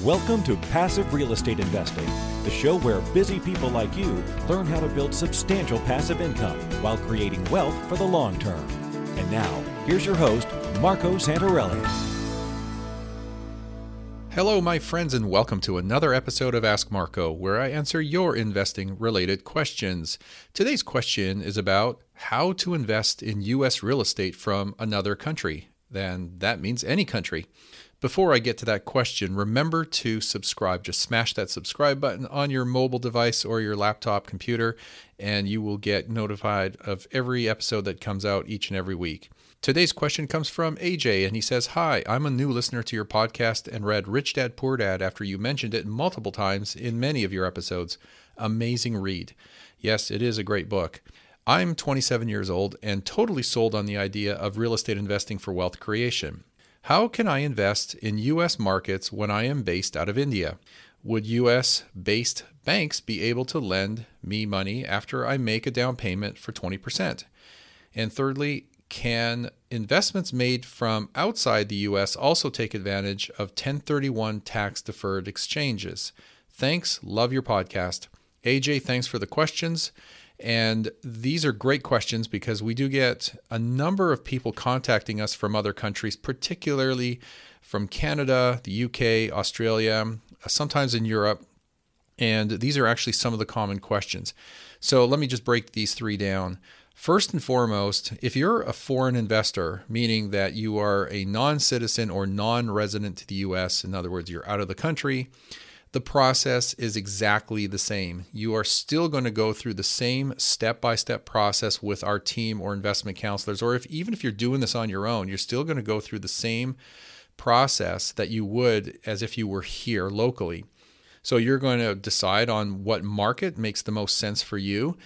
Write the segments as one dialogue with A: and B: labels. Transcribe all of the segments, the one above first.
A: Welcome to Passive Real Estate Investing, the show where busy people like you learn how to build substantial passive income while creating wealth for the long term. And now, here's your host, Marco Santarelli.
B: Hello, my friends, and welcome to another episode of Ask Marco, where I answer your investing related questions. Today's question is about how to invest in U.S. real estate from another country. Then that means any country. Before I get to that question, remember to subscribe. Just smash that subscribe button on your mobile device or your laptop computer, and you will get notified of every episode that comes out each and every week. Today's question comes from AJ, and he says, Hi, I'm a new listener to your podcast and read Rich Dad Poor Dad after you mentioned it multiple times in many of your episodes. Amazing read. Yes, it is a great book. I'm 27 years old and totally sold on the idea of real estate investing for wealth creation. How can I invest in U.S. markets when I am based out of India? Would U.S. based banks be able to lend me money after I make a down payment for 20%? And thirdly, can investments made from outside the U.S. also take advantage of 1031 tax deferred exchanges? Thanks. Love your podcast. AJ, thanks for the questions. And these are great questions because we do get a number of people contacting us from other countries, particularly from Canada, the UK, Australia, uh, sometimes in Europe. And these are actually some of the common questions. So let me just break these three down. First and foremost, if you're a foreign investor, meaning that you are a non citizen or non resident to the US, in other words, you're out of the country, the process is exactly the same. You are still going to go through the same step by step process with our team or investment counselors, or if even if you're doing this on your own, you're still going to go through the same process that you would as if you were here locally. So you're going to decide on what market makes the most sense for you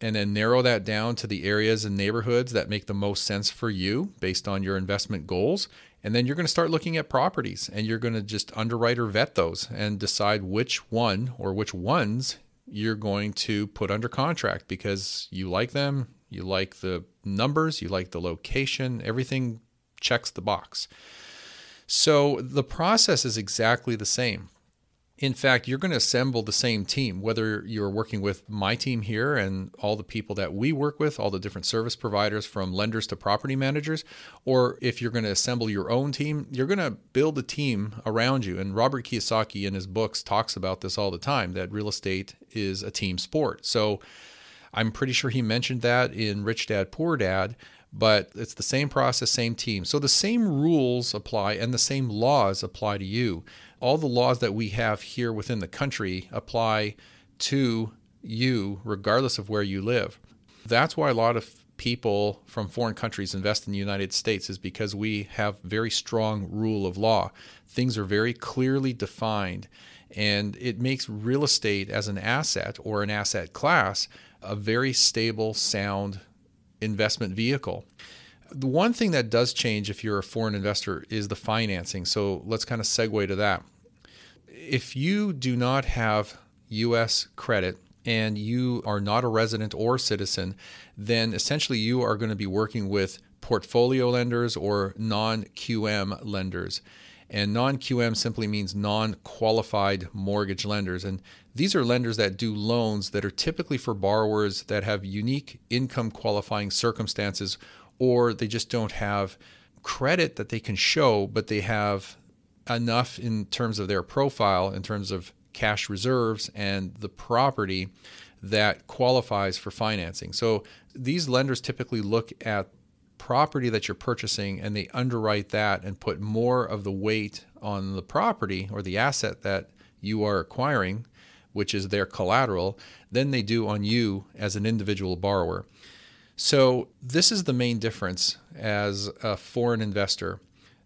B: and then narrow that down to the areas and neighborhoods that make the most sense for you based on your investment goals. And then you're going to start looking at properties and you're going to just underwrite or vet those and decide which one or which ones you're going to put under contract because you like them, you like the numbers, you like the location, everything checks the box. So the process is exactly the same in fact, you're going to assemble the same team, whether you're working with my team here and all the people that we work with, all the different service providers from lenders to property managers, or if you're going to assemble your own team, you're going to build a team around you. And Robert Kiyosaki in his books talks about this all the time that real estate is a team sport. So I'm pretty sure he mentioned that in Rich Dad Poor Dad but it's the same process, same team. So the same rules apply and the same laws apply to you all the laws that we have here within the country apply to you regardless of where you live. That's why a lot of people from foreign countries invest in the United States is because we have very strong rule of law. Things are very clearly defined and it makes real estate as an asset or an asset class a very stable, sound investment vehicle. The one thing that does change if you're a foreign investor is the financing. So let's kind of segue to that. If you do not have US credit and you are not a resident or citizen, then essentially you are going to be working with portfolio lenders or non QM lenders. And non QM simply means non qualified mortgage lenders. And these are lenders that do loans that are typically for borrowers that have unique income qualifying circumstances or they just don't have credit that they can show, but they have enough in terms of their profile, in terms of cash reserves and the property that qualifies for financing. So these lenders typically look at property that you're purchasing and they underwrite that and put more of the weight on the property or the asset that you are acquiring, which is their collateral, than they do on you as an individual borrower. So, this is the main difference as a foreign investor.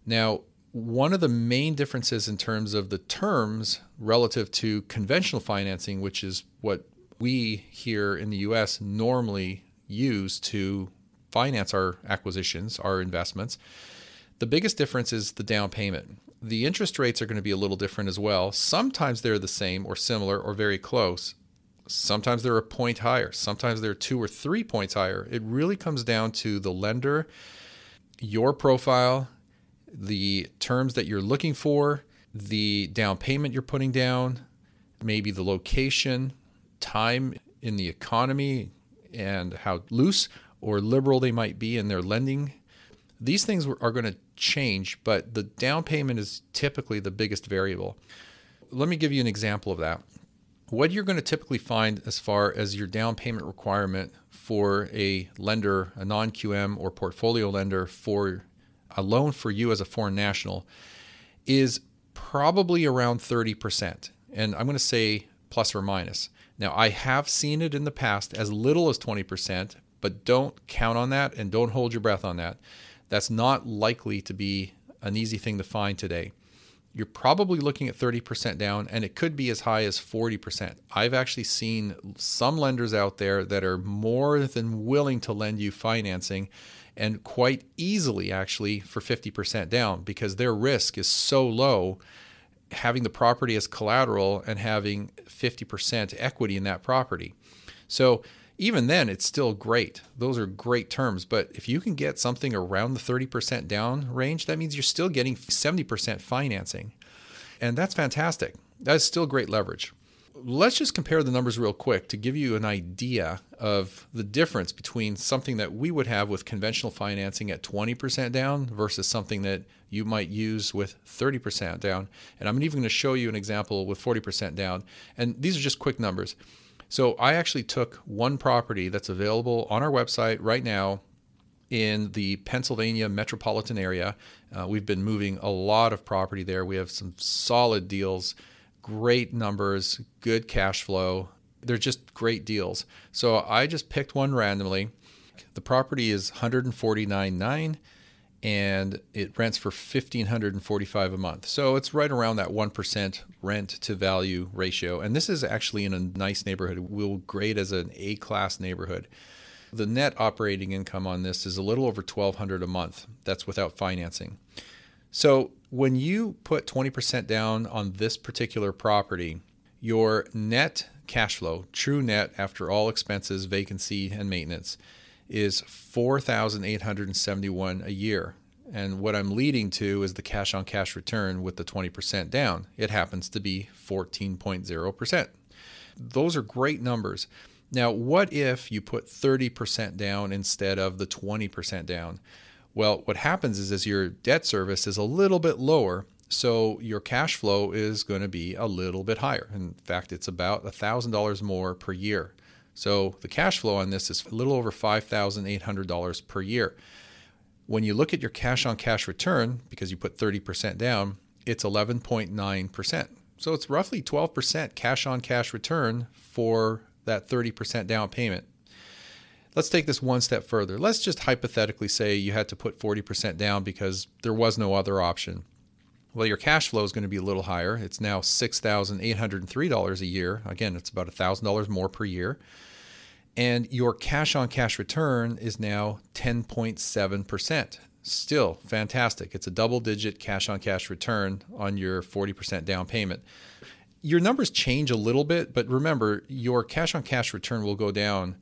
B: Now, one of the main differences in terms of the terms relative to conventional financing, which is what we here in the US normally use to finance our acquisitions, our investments, the biggest difference is the down payment. The interest rates are going to be a little different as well. Sometimes they're the same or similar or very close. Sometimes they're a point higher. Sometimes they're two or three points higher. It really comes down to the lender, your profile, the terms that you're looking for, the down payment you're putting down, maybe the location, time in the economy, and how loose or liberal they might be in their lending. These things are going to change, but the down payment is typically the biggest variable. Let me give you an example of that. What you're going to typically find as far as your down payment requirement for a lender, a non QM or portfolio lender for a loan for you as a foreign national is probably around 30%. And I'm going to say plus or minus. Now, I have seen it in the past as little as 20%, but don't count on that and don't hold your breath on that. That's not likely to be an easy thing to find today. You're probably looking at 30% down, and it could be as high as 40%. I've actually seen some lenders out there that are more than willing to lend you financing and quite easily, actually, for 50% down because their risk is so low having the property as collateral and having 50% equity in that property. So even then, it's still great. Those are great terms. But if you can get something around the 30% down range, that means you're still getting 70% financing. And that's fantastic. That's still great leverage. Let's just compare the numbers real quick to give you an idea of the difference between something that we would have with conventional financing at 20% down versus something that you might use with 30% down. And I'm even going to show you an example with 40% down. And these are just quick numbers. So I actually took one property that's available on our website right now in the Pennsylvania metropolitan area. Uh, we've been moving a lot of property there. We have some solid deals great numbers, good cash flow. They're just great deals. So I just picked one randomly. The property is 149.9 and it rents for 1545 a month. So it's right around that 1% rent to value ratio. And this is actually in a nice neighborhood. We'll grade as an A class neighborhood. The net operating income on this is a little over 1200 a month. That's without financing. So when you put 20% down on this particular property, your net cash flow, true net after all expenses, vacancy, and maintenance, is 4,871 a year. And what I'm leading to is the cash on cash return with the 20% down. It happens to be 14.0%. Those are great numbers. Now, what if you put 30% down instead of the 20% down? Well, what happens is as your debt service is a little bit lower, so your cash flow is going to be a little bit higher. In fact, it's about $1,000 more per year. So the cash flow on this is a little over $5,800 per year. When you look at your cash on cash return, because you put 30% down, it's 11.9%. So it's roughly 12% cash on cash return for that 30% down payment. Let's take this one step further. Let's just hypothetically say you had to put 40% down because there was no other option. Well, your cash flow is going to be a little higher. It's now $6,803 a year. Again, it's about $1,000 more per year. And your cash on cash return is now 10.7%. Still fantastic. It's a double digit cash on cash return on your 40% down payment. Your numbers change a little bit, but remember, your cash on cash return will go down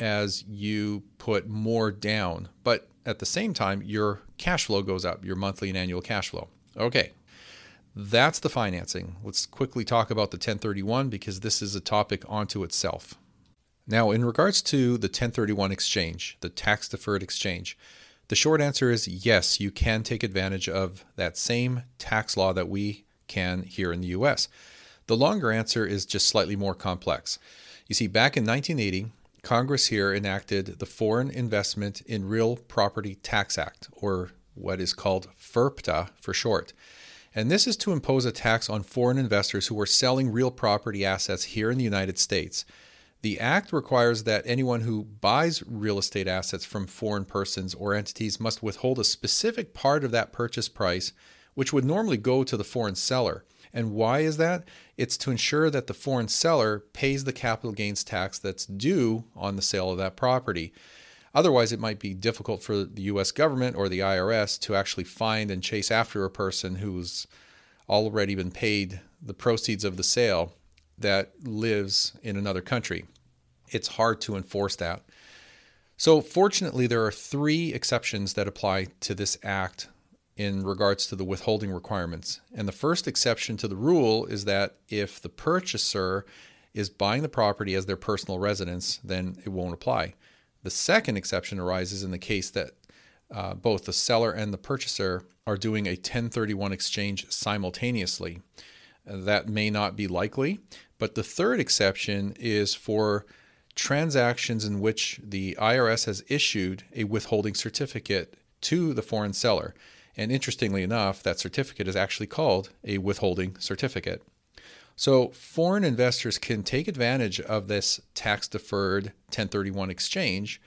B: as you put more down. But at the same time, your cash flow goes up, your monthly and annual cash flow. Okay, that's the financing. Let's quickly talk about the 1031 because this is a topic onto itself. Now, in regards to the 1031 exchange, the tax deferred exchange, the short answer is yes, you can take advantage of that same tax law that we can here in the US. The longer answer is just slightly more complex. You see, back in 1980, Congress here enacted the Foreign Investment in Real Property Tax Act, or what is called FIRPTA for short. And this is to impose a tax on foreign investors who are selling real property assets here in the United States. The act requires that anyone who buys real estate assets from foreign persons or entities must withhold a specific part of that purchase price, which would normally go to the foreign seller. And why is that? It's to ensure that the foreign seller pays the capital gains tax that's due on the sale of that property. Otherwise, it might be difficult for the US government or the IRS to actually find and chase after a person who's already been paid the proceeds of the sale that lives in another country. It's hard to enforce that. So, fortunately, there are three exceptions that apply to this act in regards to the withholding requirements. And the first exception to the rule is that if the purchaser is buying the property as their personal residence, then it won't apply. The second exception arises in the case that uh, both the seller and the purchaser are doing a 1031 exchange simultaneously. Uh, that may not be likely, but the third exception is for transactions in which the IRS has issued a withholding certificate to the foreign seller. And interestingly enough, that certificate is actually called a withholding certificate. So, foreign investors can take advantage of this tax deferred 1031 exchange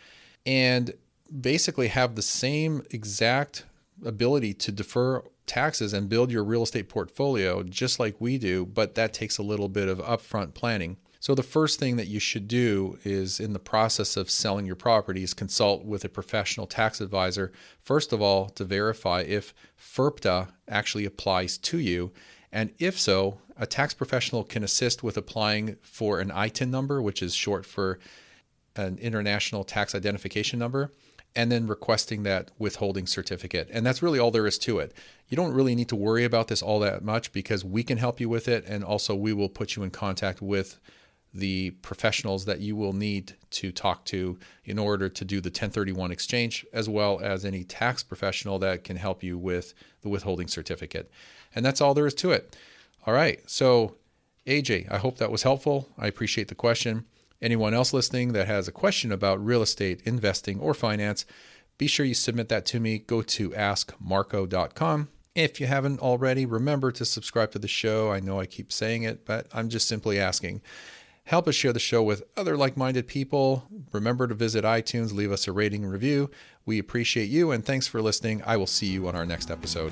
B: and basically have the same exact ability to defer taxes and build your real estate portfolio just like we do, but that takes a little bit of upfront planning. So, the first thing that you should do is in the process of selling your properties, consult with a professional tax advisor, first of all, to verify if FIRPTA actually applies to you. And if so, a tax professional can assist with applying for an ITIN number, which is short for an international tax identification number, and then requesting that withholding certificate. And that's really all there is to it. You don't really need to worry about this all that much because we can help you with it. And also, we will put you in contact with the professionals that you will need to talk to in order to do the 1031 exchange, as well as any tax professional that can help you with the withholding certificate. And that's all there is to it. All right. So, AJ, I hope that was helpful. I appreciate the question. Anyone else listening that has a question about real estate, investing, or finance, be sure you submit that to me. Go to askmarco.com. If you haven't already, remember to subscribe to the show. I know I keep saying it, but I'm just simply asking. Help us share the show with other like minded people. Remember to visit iTunes, leave us a rating and review. We appreciate you, and thanks for listening. I will see you on our next episode.